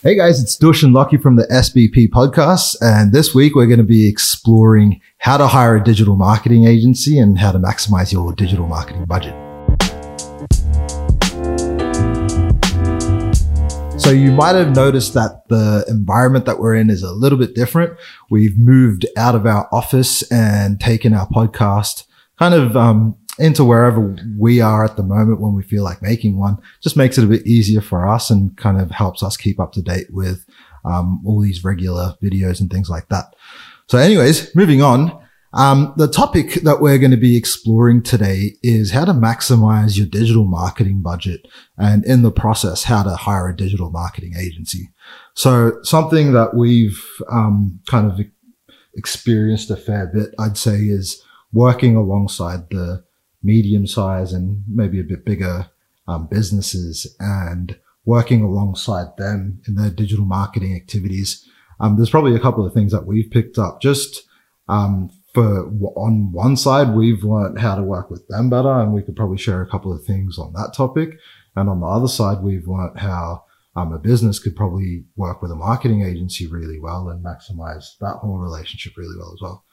Hey guys, it's Dush and Lockie from the SBP podcast. And this week we're going to be exploring how to hire a digital marketing agency and how to maximize your digital marketing budget. So you might have noticed that the environment that we're in is a little bit different. We've moved out of our office and taken our podcast kind of um, into wherever we are at the moment when we feel like making one just makes it a bit easier for us and kind of helps us keep up to date with um, all these regular videos and things like that. So anyways, moving on. Um, the topic that we're going to be exploring today is how to maximize your digital marketing budget and in the process, how to hire a digital marketing agency. So something that we've um, kind of experienced a fair bit, I'd say, is working alongside the medium size and maybe a bit bigger um, businesses and working alongside them in their digital marketing activities. Um, there's probably a couple of things that we've picked up just um, for on one side, we've learned how to work with them better, and we could probably share a couple of things on that topic. And on the other side, we've learned how um, a business could probably work with a marketing agency really well and maximize that whole relationship really well as well.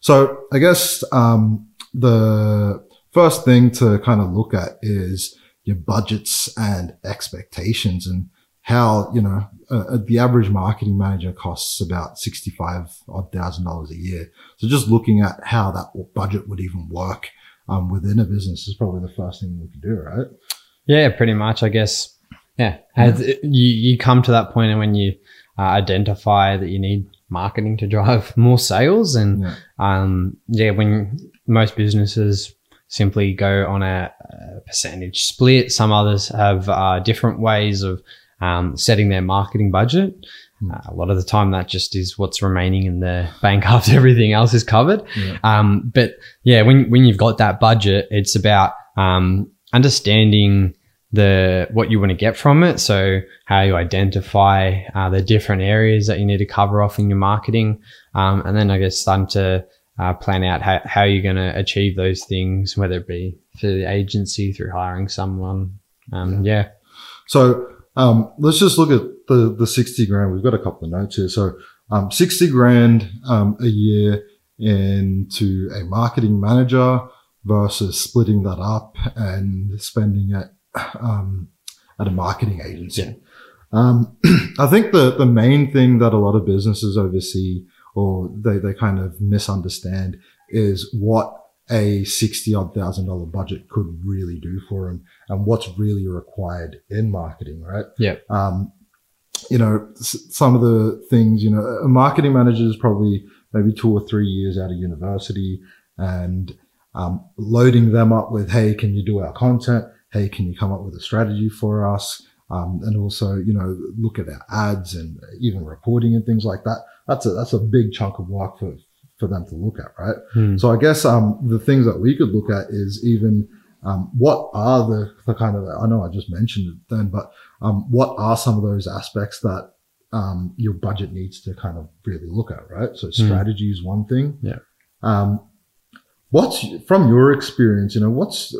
So I guess um, the first thing to kind of look at is your budgets and expectations and how, you know, uh, the average marketing manager costs about 65 odd thousand dollars a year. So just looking at how that budget would even work um, within a business is probably the first thing we can do, right? Yeah, pretty much. I guess. Yeah. yeah. You, you come to that point when you uh, identify that you need marketing to drive more sales and, yeah. um, yeah, when most businesses simply go on a, a percentage split. Some others have uh, different ways of um, setting their marketing budget. Hmm. Uh, a lot of the time, that just is what's remaining in the bank after everything else is covered. Yeah. Um, but yeah, when when you've got that budget, it's about um, understanding the what you want to get from it. So how you identify uh, the different areas that you need to cover off in your marketing, um, and then I guess starting to uh, plan out how, how you're going to achieve those things, whether it be through the agency, through hiring someone. Um, yeah. So um, let's just look at the, the 60 grand. We've got a couple of notes here. So um, 60 grand um, a year into a marketing manager versus splitting that up and spending it um, at a marketing agency. Yeah. Um, I think the, the main thing that a lot of businesses oversee or they, they kind of misunderstand is what a 60 odd thousand dollar budget could really do for them and what's really required in marketing, right? Yeah. Um, you know, some of the things, you know, a marketing manager is probably maybe two or three years out of university and um, loading them up with, hey, can you do our content? Hey, can you come up with a strategy for us? Um, and also, you know, look at our ads and even reporting and things like that that's a that's a big chunk of work for for them to look at, right? Hmm. So I guess um, the things that we could look at is even um, what are the, the kind of I know I just mentioned it then, but um, what are some of those aspects that um, your budget needs to kind of really look at, right? So hmm. strategy is one thing. Yeah. Um, what's from your experience? You know, what's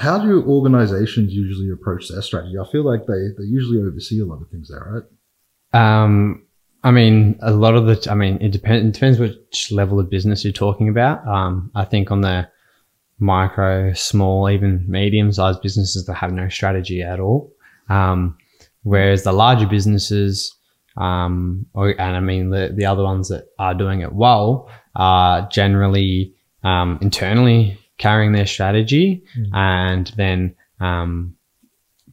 how do organizations usually approach their strategy? I feel like they they usually oversee a lot of things there, right? Um, I mean, a lot of the, I mean, it depends, it depends which level of business you're talking about. Um, I think on the micro, small, even medium sized businesses that have no strategy at all. Um, whereas the larger businesses, um, or, and I mean, the, the other ones that are doing it well are generally, um, internally carrying their strategy mm. and then, um,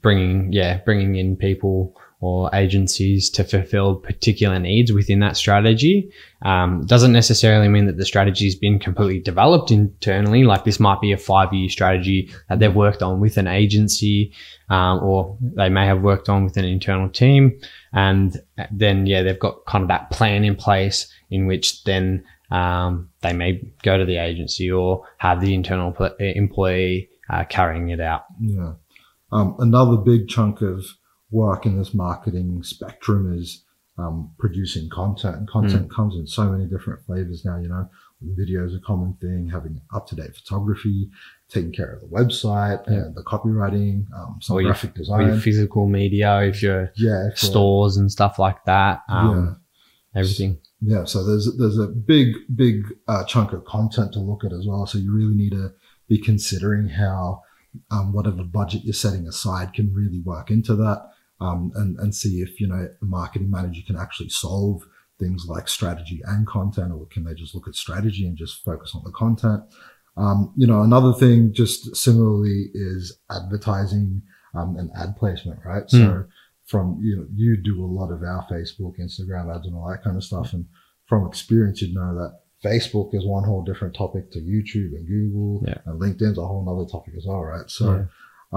bringing, yeah, bringing in people or agencies to fulfill particular needs within that strategy. Um, doesn't necessarily mean that the strategy has been completely developed internally. Like this might be a five year strategy that they've worked on with an agency, um, or they may have worked on with an internal team. And then, yeah, they've got kind of that plan in place in which then um, they may go to the agency or have the internal pl- employee uh, carrying it out. Yeah. Um, another big chunk of work in this marketing spectrum is um, producing content and content mm. comes in so many different flavors now you know video is a common thing having up-to-date photography taking care of the website Yeah. and the copywriting, um, some Or your- graphic Or your design. physical media, if you're Yeah, for- stores and stuff like that. Um, Everything. Yeah, so there's there's a big big uh, chunk of content to look at as well. So you really need to be considering how um, whatever budget you're setting aside can really work into that, um, and and see if you know a marketing manager can actually solve things like strategy and content, or can they just look at strategy and just focus on the content? Um, you know, another thing just similarly is advertising um, and ad placement, right? So from you know you do a lot of our Facebook, Instagram ads, and all that kind of stuff, and from experience, you'd know that Facebook is one whole different topic to YouTube and Google, Yeah. and LinkedIn's a whole other topic as well, right? So Yeah.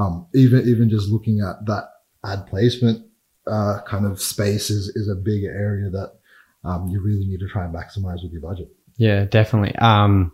um, even even just looking at that ad placement uh, kind of space is is a big area that um, you really need to try and maximize with your budget. Yeah, definitely. Um,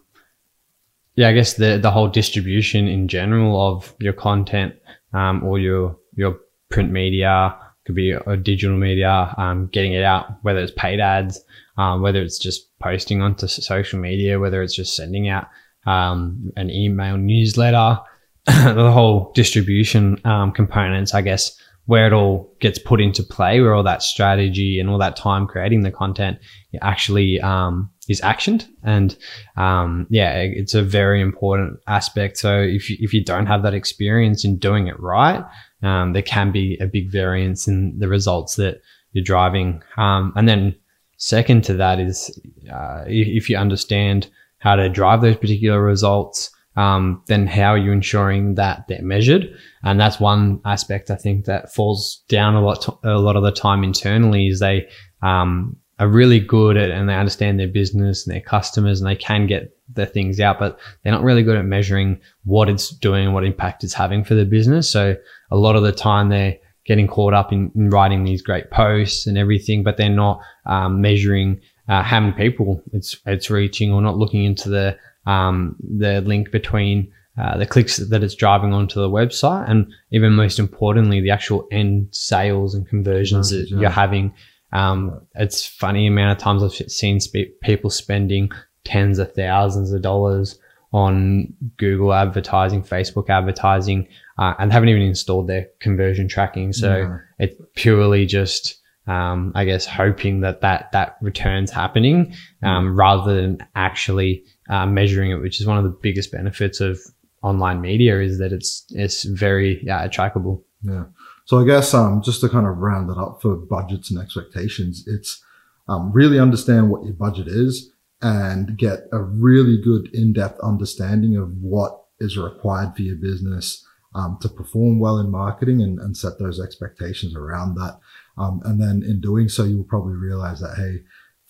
yeah, I guess the the whole distribution in general of your content, um, or your your print media could be a digital media, um, getting it out, whether it's paid ads, um, whether it's just posting onto social media, whether it's just sending out um, an email newsletter, the whole distribution um, components, I guess, where it all gets put into play, where all that strategy and all that time creating the content actually um, is actioned. And um, yeah, it's a very important aspect. So if you, if you don't have that experience in doing it right, um, there can be a big variance in the results that you're driving. Um, and then second to that is uh, if, you understand how to drive those particular results, um, then how are you ensuring that they're measured? And that's one aspect I think that falls down a lot, a lot of the time internally is they, um, are really good at and they understand their business and their customers and they can get the things out, but they're not really good at measuring what it's doing and what impact it's having for the business. So a lot of the time they're getting caught up in, in writing these great posts and everything, but they're not um, measuring uh, how many people it's it's reaching or not looking into the um, the link between uh, the clicks that it's driving onto the website and even most importantly the actual end sales and conversions that you're having um, it's funny amount of times I've seen spe- people spending tens of thousands of dollars on Google advertising, Facebook advertising, uh, and haven't even installed their conversion tracking. So Yeah. it's purely just, um, I guess, hoping that that that return's happening um, rather than actually uh, measuring it, which is one of the biggest benefits of online media is that it's it's very yeah, trackable. Yeah. So I guess um, just to kind of round it up for budgets and expectations, it's um, really understand what your budget is and get a really good in-depth understanding of what is required for your business um, to perform well in marketing and, and set those expectations around that. Um, and then in doing so, you'll probably realize that, hey,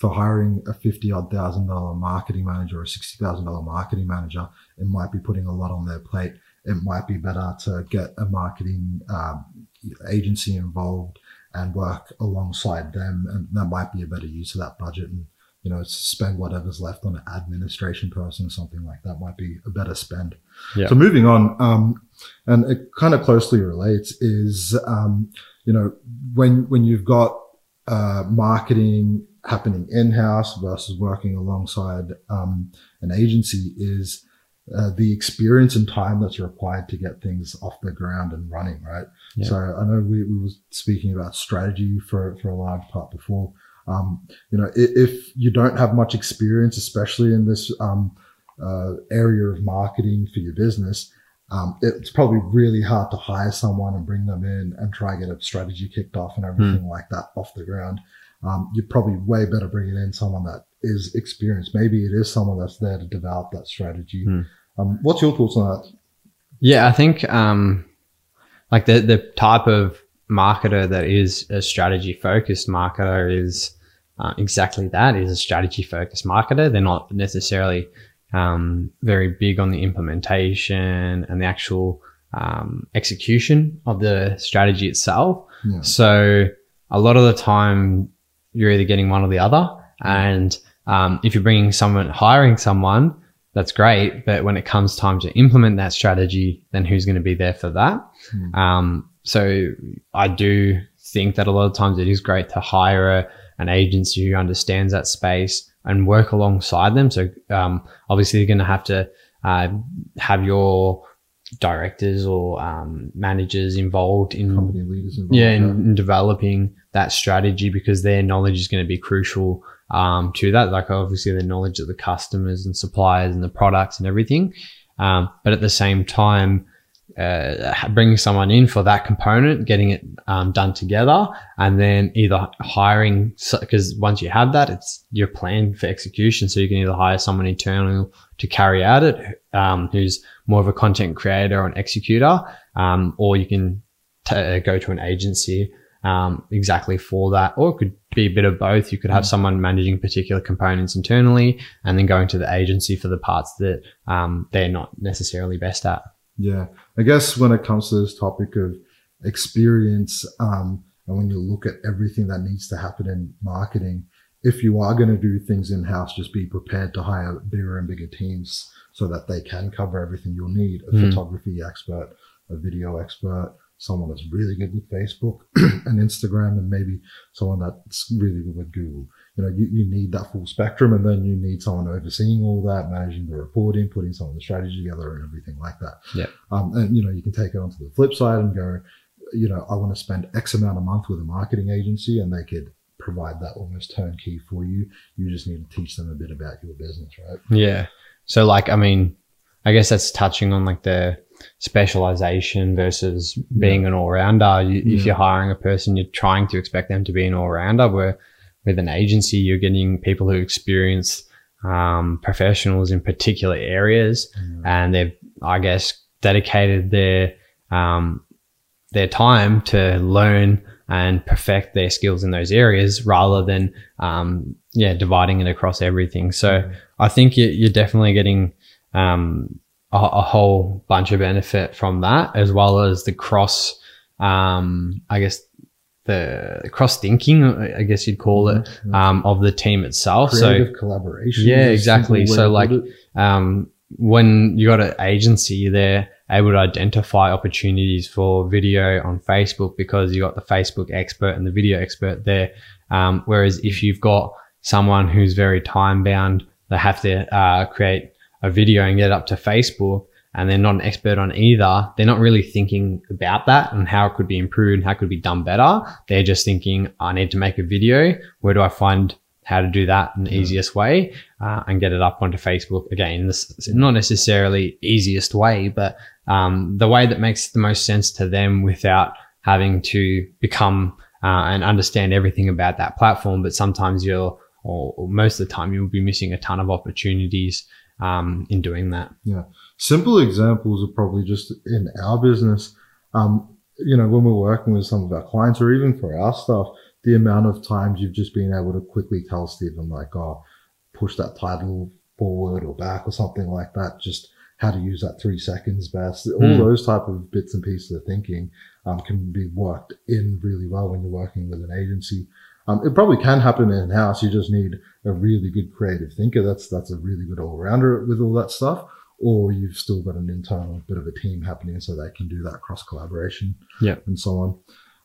for hiring a fifty odd thousand dollar marketing manager or a sixty thousand dollar marketing manager, it might be putting a lot on their plate. It might be better to get a marketing um, agency involved and work alongside them, and that might be a better use of that budget. And you know, spend whatever's left on an administration person or something like that might be a better spend. Yeah. So moving on, um, and it kind of closely relates is um, you know when when you've got uh, marketing happening in house versus working alongside um, an agency is uh, the experience and time that's required to get things off the ground and running, right? Yeah. So I know we, we were speaking about strategy for, for a large part before. Um, you know, if, if you don't have much experience, especially in this um, uh, area of marketing for your business, um, it's probably really hard to hire someone and bring them in and try and get a strategy kicked off and everything like that off the ground. Um, you're probably way better bringing in someone that is experienced. Maybe it is someone that's there to develop that strategy. Hmm. Um, what's your thoughts on that? Yeah, I think um, like the the type of marketer that is a strategy focused marketer is uh, exactly that is a strategy focused marketer. They're not necessarily um, very big on the implementation and the actual um, execution of the strategy itself. Yeah. So a lot of the time, you're either getting one or the other. And um, if you're bringing someone, hiring someone, that's great. But when it comes time to implement that strategy, then who's going to be there for that? Hmm. Um, so I do think that a lot of times it is great to hire a, an agency who understands that space and work alongside them. So um, obviously you're going to have to uh, have your directors or um, managers involved in involved. yeah, in, in developing that strategy because their knowledge is going to be crucial um, to that. Like obviously the knowledge of the customers and suppliers and the products and everything. Um, but at the same time, uh, bringing someone in for that component, getting it um, done together, and then either hiring because once you have that, it's your plan for execution. So you can either hire someone internal to carry out it, um, who's more of a content creator or an executor, um, or you can t- uh, go to an agency um, exactly for that, or it could be a bit of both. You could have someone managing particular components internally, and then going to the agency for the parts that um, they're not necessarily best at. Yeah. I guess when it comes to this topic of experience, um, and when you look at everything that needs to happen in marketing, if you are going to do things in house, just be prepared to hire bigger and bigger teams so that they can cover everything you'll need a Mm. photography expert, a video expert, someone that's really good with Facebook and Instagram, and maybe someone that's really good with Google. You know, you, you need that full spectrum, and then you need someone overseeing all that, managing the reporting, putting some of the strategy together, and everything like that. Yeah. Um, and you know, you can take it onto the flip side and go, you know, I want to spend X amount a month with a marketing agency, and they could provide that almost turnkey for you. You just need to teach them a bit about your business, right? Yeah. So like, I mean, I guess that's touching on like the specialization versus being an all rounder. You, If you're hiring a person, you're trying to expect them to be an all rounder. Where with an agency, you're getting people who experience um, professionals in particular areas, and they've, I guess, dedicated their um, their time to learn and perfect their skills in those areas rather than um, yeah dividing it across everything. So I think you- you're definitely getting um, a, a whole bunch of benefit from that, as well as the cross, um, I guess, the cross thinking, I guess you'd call it, um, of the team itself. So Creative collaboration. Yeah, exactly. So, like, um, when you got an agency, they're able to identify opportunities for video on Facebook because you got the Facebook expert and the video expert there. Um, whereas if you've got someone who's very time bound, they have to uh, create a video and get it up to Facebook, and they're not an expert on either. They're not really thinking about that and how it could be improved and how it could be done better. They're just thinking, I need to make a video. Where do I find how to do that in the easiest way uh, and get it up onto Facebook again. This is not necessarily easiest way, but um, the way that makes the most sense to them without having to become uh, and understand everything about that platform. But sometimes you'll, or, or most of the time, you'll be missing a ton of opportunities um, in doing that. Yeah. Simple examples are probably just in our business. Um, you know, when we're working with some of our clients or even for our stuff, the amount of times you've just been able to quickly tell Stephen, like, oh, push that title forward or back or something like that. Just how to use that three seconds best. All Mm. those type of bits and pieces of thinking um, can be worked in really well when you're working with an agency. Um, it probably can happen in house. You just need a really good creative thinker. That's that's a really good all rounder with all that stuff. Or you've still got an internal bit of a team happening, so they can do that cross collaboration, Yeah. and so on.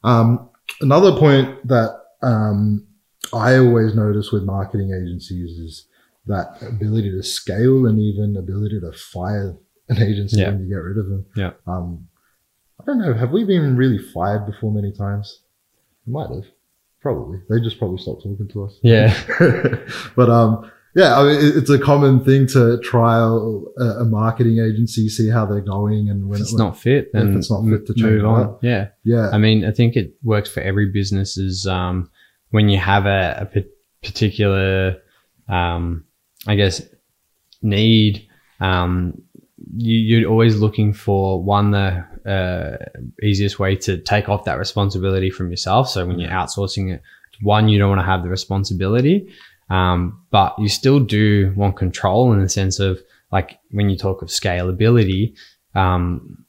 Um, another point that um, I always notice with marketing agencies is that ability to scale and even ability to fire an agency Yeah. when you get rid of them. Yeah. Um, I don't know. Have we been really fired before many times? We might have. Probably. They just probably stopped talking to us. Yeah. but um, yeah, I mean, it's a common thing to trial a, marketing agency, see how they're going, and when If it's it, not fit, then it's not fit to move change on. that. Yeah. yeah, I mean, I think it works for every business. Is um, when you have a, a particular, um, I guess, need. Um, you, you're always looking for one the uh, easiest way to take off that responsibility from yourself. So when you're outsourcing it, one you don't want to have the responsibility, um, but you still do want control in the sense of like when you talk of scalability. Um,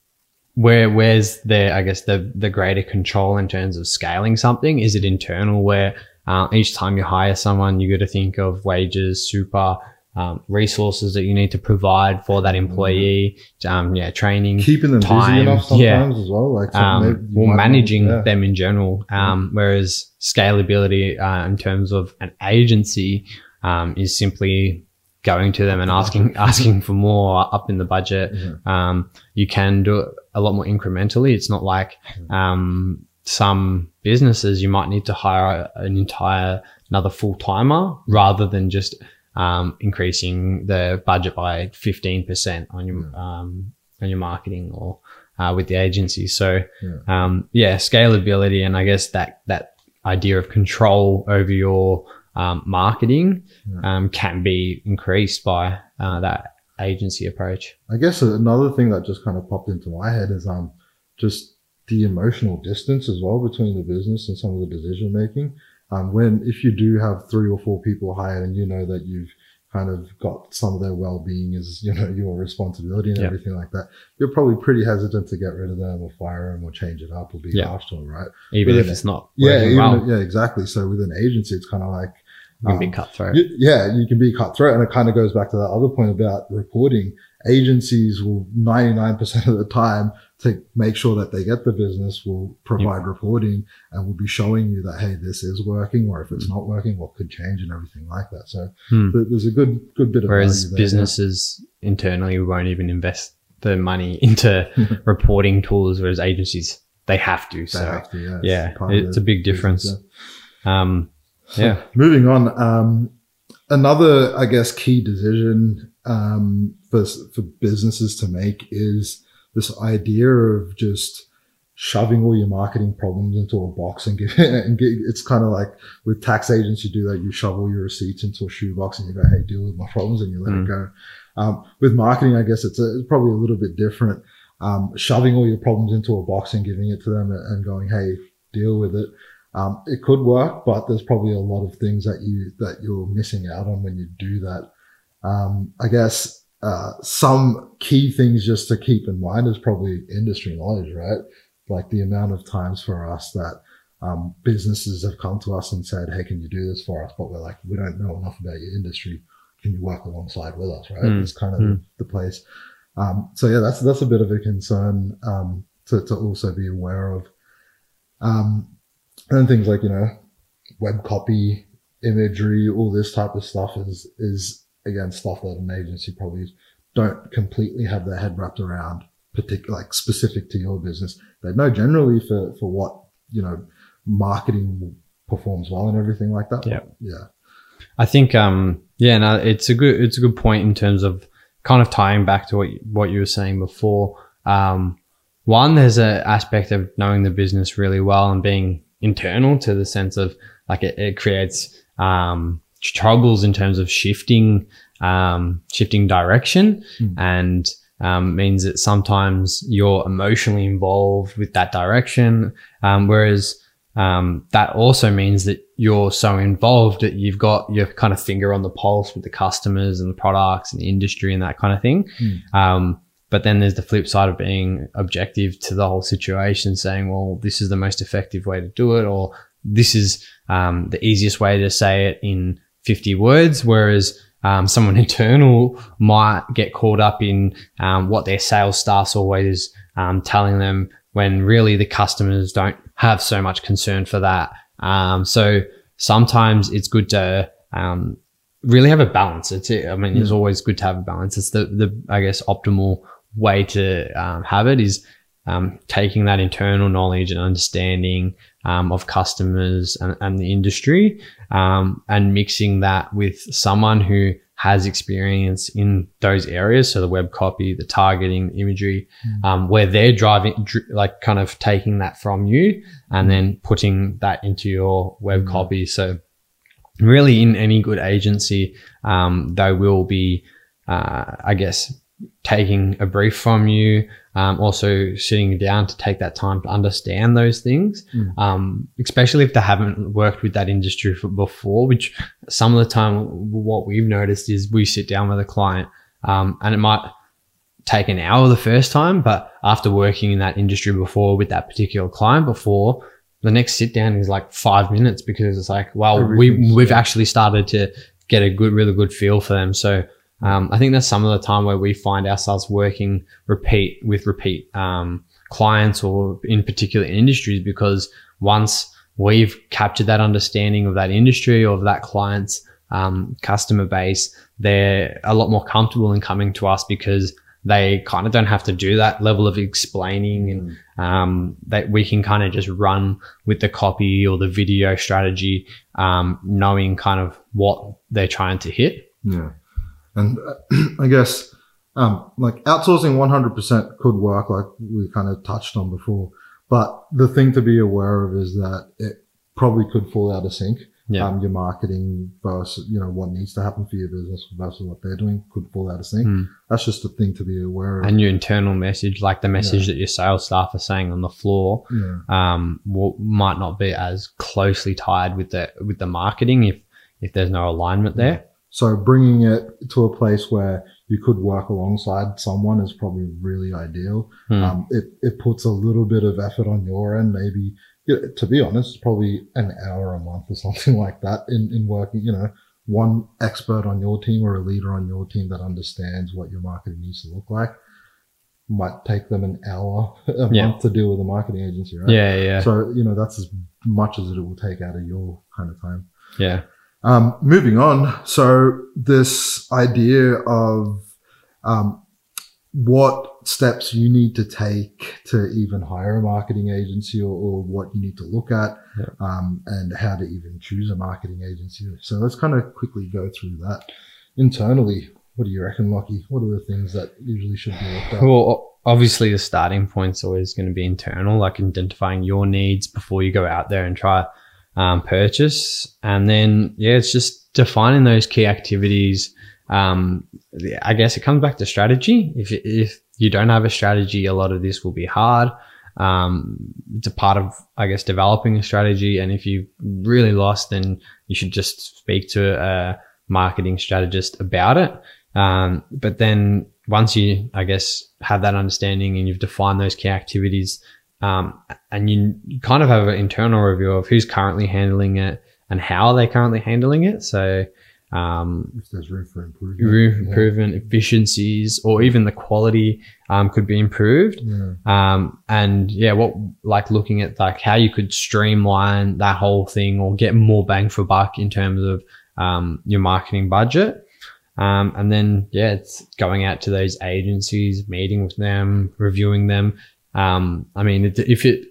where where's the I guess the the greater control in terms of scaling something? Is it internal where uh, each time you hire someone, you got to think of wages, super um, resources that you need to provide for that employee, um, yeah, training, keeping them time, busy enough yeah. sometimes as well. Like, um, maybe well, might want- managing yeah. them in general. Um, whereas scalability uh, in terms of an agency um, is simply going to them and asking asking for more up in the budget. Mhm. Um, you can do it a lot more incrementally. It's not like um, some businesses you might need to hire an entire another full timer rather than just um, increasing the budget by fifteen percent on your um, on your marketing or uh, with the agency. So Yeah. um, yeah, scalability and I guess that that idea of control over your um, marketing Yeah. um, can be increased by uh, that agency approach. I guess another thing that just kind of popped into my head is um just the emotional distance as well between the business and some of the decision making. Um, when if you do have three or four people hired and you know that you've kind of got some of their well-being is you know your responsibility and Yeah. everything like that, you're probably pretty hesitant to get rid of them or fire them or change it up or be Yeah. harsh to them, right? Even With if it's not Yeah, even, well, yeah, exactly. So with an agency, it's kind of like you can be um, cutthroat. Y- Yeah, you can be cutthroat. And it kind of goes back to that other point about reporting. Agencies will 99% of the time to make sure that they get the business will provide reporting and will be showing you that, hey, this is working or if it's not working, what could change and everything like that. So Hmm. th- there's a good, good bit of Whereas there. businesses internally won't even invest the money into reporting tools, whereas agencies they have to. They So have to, yeah. yeah, of it's a big business, difference. yeah. um, yeah, Moving on, um, another, I guess, key decision um, for for businesses to make is this idea of just shoving all your marketing problems into a box and give and get, it's kind of like with tax agents you do that you shove all your receipts into a shoebox and you go hey deal with my problems and you let Mm. it go. Um, with marketing i guess it's, a, it's probably a little bit different. Um, shoving all your problems into a box and giving it to them and, and going hey deal with it. Um, it could work but there's probably a lot of things that you that you're missing out on when you do that. Um, i guess uh, some key things just to keep in mind is probably industry knowledge right like the amount of times for us that um, businesses have come to us and said, "Hey, can you do this for us?" But we're like, "We don't know enough about your industry. Can you work alongside with us?" Right? Mm. It's kind of Mm. the place. Um, so yeah, that's that's a bit of a concern um, to to also be aware of. Um, and things like you know, web copy, imagery, all this type of stuff is is again stuff that an agency probably don't completely have their head wrapped around particular like specific to your business they know generally for for what you know marketing performs well and everything like that Yeah. yeah I think um, yeah, no, it's a good it's a good point in terms of kind of tying back to what you, what you were saying before. Um, one, there's an aspect of knowing the business really well and being internal to the sense of like it, it creates um, troubles in terms of shifting um, shifting direction Hmm. and um, means that sometimes you're emotionally involved with that direction, um, whereas um, that also means that you're so involved that you've got your kind of finger on the pulse with the customers and the products and the industry and that kind of thing. Um, but then there's the flip side of being objective to the whole situation, saying, well, this is the most effective way to do it, or this is um, the easiest way to say it in 50 words. Whereas um, someone internal might get caught up in um, what their sales staff's always um, telling them when really the customers don't have so much concern for that. Um, so sometimes it's good to um, really have a balance. It's I mean, it's always good to have a balance. It's the the I guess optimal way to um, have it is um, taking that internal knowledge and understanding um, of customers and, and the industry um, and mixing that with someone who has experience in those areas. So the web copy, the targeting, the imagery, um, where they're driving, dr- like kind of taking that from you and then putting that into your web Mm. copy. So really in any good agency, um, they will be, uh, I guess, taking a brief from you, um, also sitting down to take that time to understand those things, Mm. um, especially if they haven't worked with that industry for before, which some of the time what we've noticed is we sit down with a client um, and it might take an hour the first time, but after working in that industry before with that particular client before, the next sit down is like five minutes because it's like, well, we, we've yeah. actually started to get a good, really good feel for them. So, um, I think that's some of the time where we find ourselves working repeat with repeat, um, clients or in particular industries because once we've captured that understanding of that industry or of that client's, um, customer base, they're a lot more comfortable in coming to us because they kind of don't have to do that level of explaining and um, that we can kind of just run with the copy or the video strategy, um, knowing kind of what they're trying to hit. Yeah. And uh, I guess, um, like outsourcing 100% could work like we kind of touched on before. But the thing to be aware of is that it probably could fall out of sync. Yeah. Um, your marketing versus, you know, what needs to happen for your business versus what they're doing could fall out of sync. Mm. That's just a thing to be aware of. And your internal message, like the message that your sales staff are saying on the floor, yeah. um, will, might not be as closely tied with the with the marketing if if there's no alignment there. So bringing it to a place where you could work alongside someone is probably really ideal. Hmm. Um, it, it puts a little bit of effort on your end. Maybe, to be honest, probably an hour a month or something like that in, in working, you know, one expert on your team or a leader on your team that understands what your marketing needs to look like might take them an hour a Yeah. month to deal with a marketing agency, right? Yeah, yeah, So, you know, that's as much as it will take out of your kind of time. yeah. Um, moving on. So this idea of um, what steps you need to take to even hire a marketing agency or, or what you need to look at Yeah. um, and how to even choose a marketing agency. So let's kind of quickly go through that internally. What do you reckon, Lockie? What are the things that usually should be looked at? Well, obviously, the starting point is always going to be internal, like identifying your needs before you go out there and try um, purchase. And then, yeah, it's just defining those key activities. Um, I guess it comes back to strategy. If, if you don't have a strategy, a lot of this will be hard. Um, it's a part of, I guess, developing a strategy. And if you're really lost, then you should just speak to a marketing strategist about it. Um, but then once you, I guess, have that understanding and you've defined those key activities, um, and you, you kind of have an internal review of who's currently handling it and how they're currently handling it. So, um, if there's room for improvement. room for Yeah. efficiencies, or even the quality um, could be improved. Yeah. Um, and yeah, what like looking at like how you could streamline that whole thing or get more bang for buck in terms of um, your marketing budget. Um, and then yeah, it's going out to those agencies, meeting with them, reviewing them. Um, I mean, if it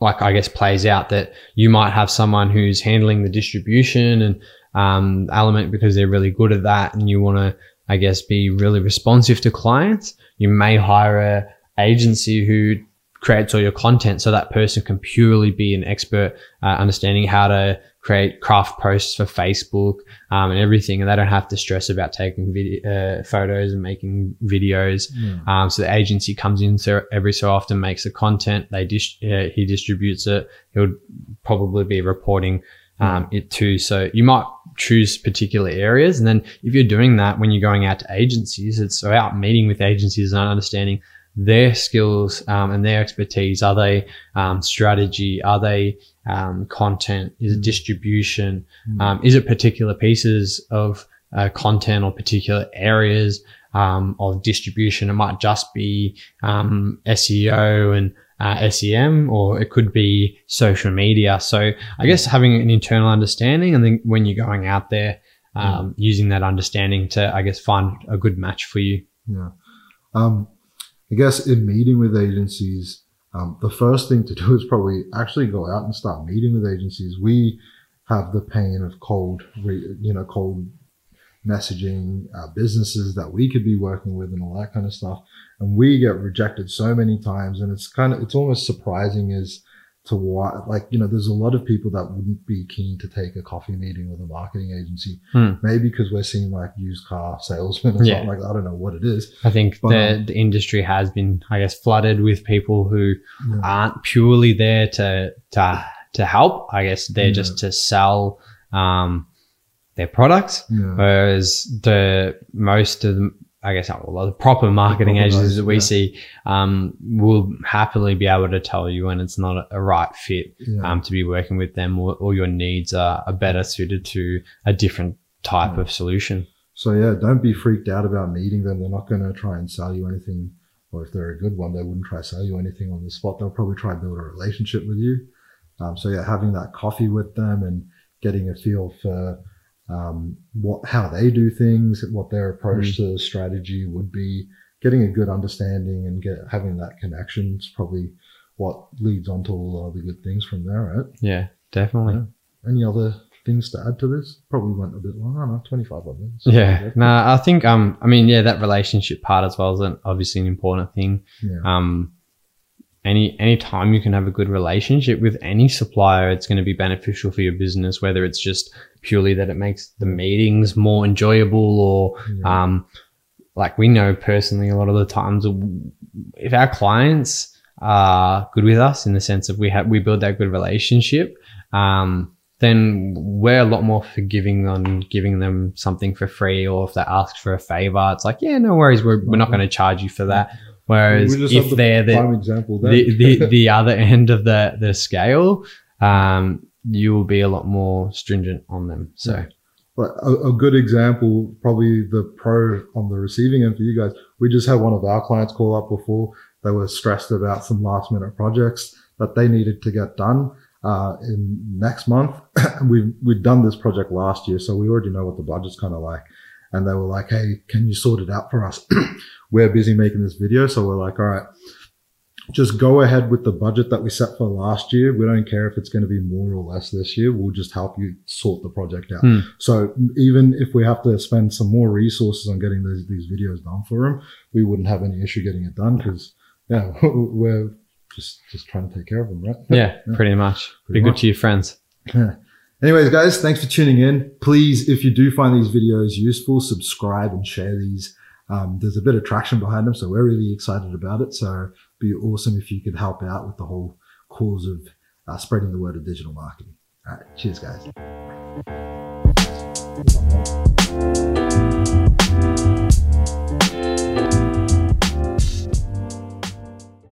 like I guess plays out that you might have someone who's handling the distribution and um, element because they're really good at that, and you want to I guess be really responsive to clients. You may hire a agency who creates all your content so that person can purely be an expert uh, understanding how to create craft posts for Facebook um, and everything, and they don't have to stress about taking video, uh, photos and making videos. Yeah. Um, so the agency comes in so every so often, makes the content. They dis- uh, he distributes it. He'll probably be reporting um, it too. So you might choose particular areas, and then if you're doing that when you're going out to agencies, it's about meeting with agencies and understanding their skills um, and their expertise. Are they um, strategy? Are they um, content? Is it distribution? Mm. Um, is it particular pieces of uh, content or particular areas um, of distribution? It might just be um, SEO and uh, SEM, or it could be social media. So I guess having an internal understanding, and then when you're going out there, um, using that understanding to, I guess, find a good match for you. Yeah. Um, I guess in meeting with agencies, um, the first thing to do is probably actually go out and start meeting with agencies. We have the pain of cold, you know, cold messaging uh, businesses that we could be working with and all that kind of stuff. And we get rejected so many times. And it's kind of, it's almost surprising as to why, like, you know, there's a lot of people that wouldn't be keen to take a coffee meeting with a marketing agency. Hmm. Maybe because we're seeing like used car salesmen or Yeah. something like that. I don't know what it is. I think But, the, um, the industry has been, I guess, flooded with people who Yeah. aren't purely there to to to help. I guess they're Yeah. just to sell um, their products. Whereas the most of them, I guess, well, the proper marketing proper agencies guys, that we yeah. see um, will happily be able to tell you when it's not a, a right fit Yeah. um, to be working with them, or, or your needs are, are better suited to a different type Yeah. of solution. So yeah, don't be freaked out about meeting them. They're not going to try and sell you anything, or if they're a good one, they wouldn't try to sell you anything on the spot. They'll probably try and build a relationship with you. Um, so yeah, having that coffee with them and getting a feel for um, what how they do things, what their approach Mm. to strategy would be. Getting a good understanding and get having that connection is probably what leads on to all the good things from there, right? Yeah, definitely. Yeah. Any other things to add to this? Probably went a bit long. I don't know, 25 odd minutes. Yeah. No, I think um I mean yeah, that relationship part as well is an, obviously an important thing. Yeah. Um any any time you can have a good relationship with any supplier, it's going to be beneficial for your business, whether it's just purely that it makes the meetings more enjoyable or um like we know personally a lot of the times if our clients are good with us in the sense of we have we build that good relationship um then we're a lot more forgiving on giving them something for free or if they ask for a favor it's like yeah no worries we're, we're not going to charge you for that. Whereas We just have if the they're the, the, the, the other end of the, the scale um you will be a lot more stringent on them so But a, a good example, probably the pro on the receiving end for you guys. We just had one of our clients call up before. They were stressed about some last minute projects that they needed to get done uh, in next month. we've we'd done this project last year, so we already know what the budget's kind of like. And they were like, "Hey, can you sort it out for us? we're busy making this video, so we're like, all right." Just go ahead with the budget that we set for last year. We don't care if it's going to be more or less this year. We'll just help you sort the project out. Hmm. So even if we have to spend some more resources on getting these, these videos done for them, we wouldn't have any issue getting it done because yeah, we're just just trying to take care of them, right? yeah, pretty much Pretty be good much. to your friends Yeah. Anyways, guys, thanks for tuning in. Please, if you do find these videos useful, subscribe and share these. Um, there's a bit of traction behind them, so we're really excited about it. So be awesome if you could help out with the whole cause of uh, spreading the word of digital marketing. All right, cheers, guys.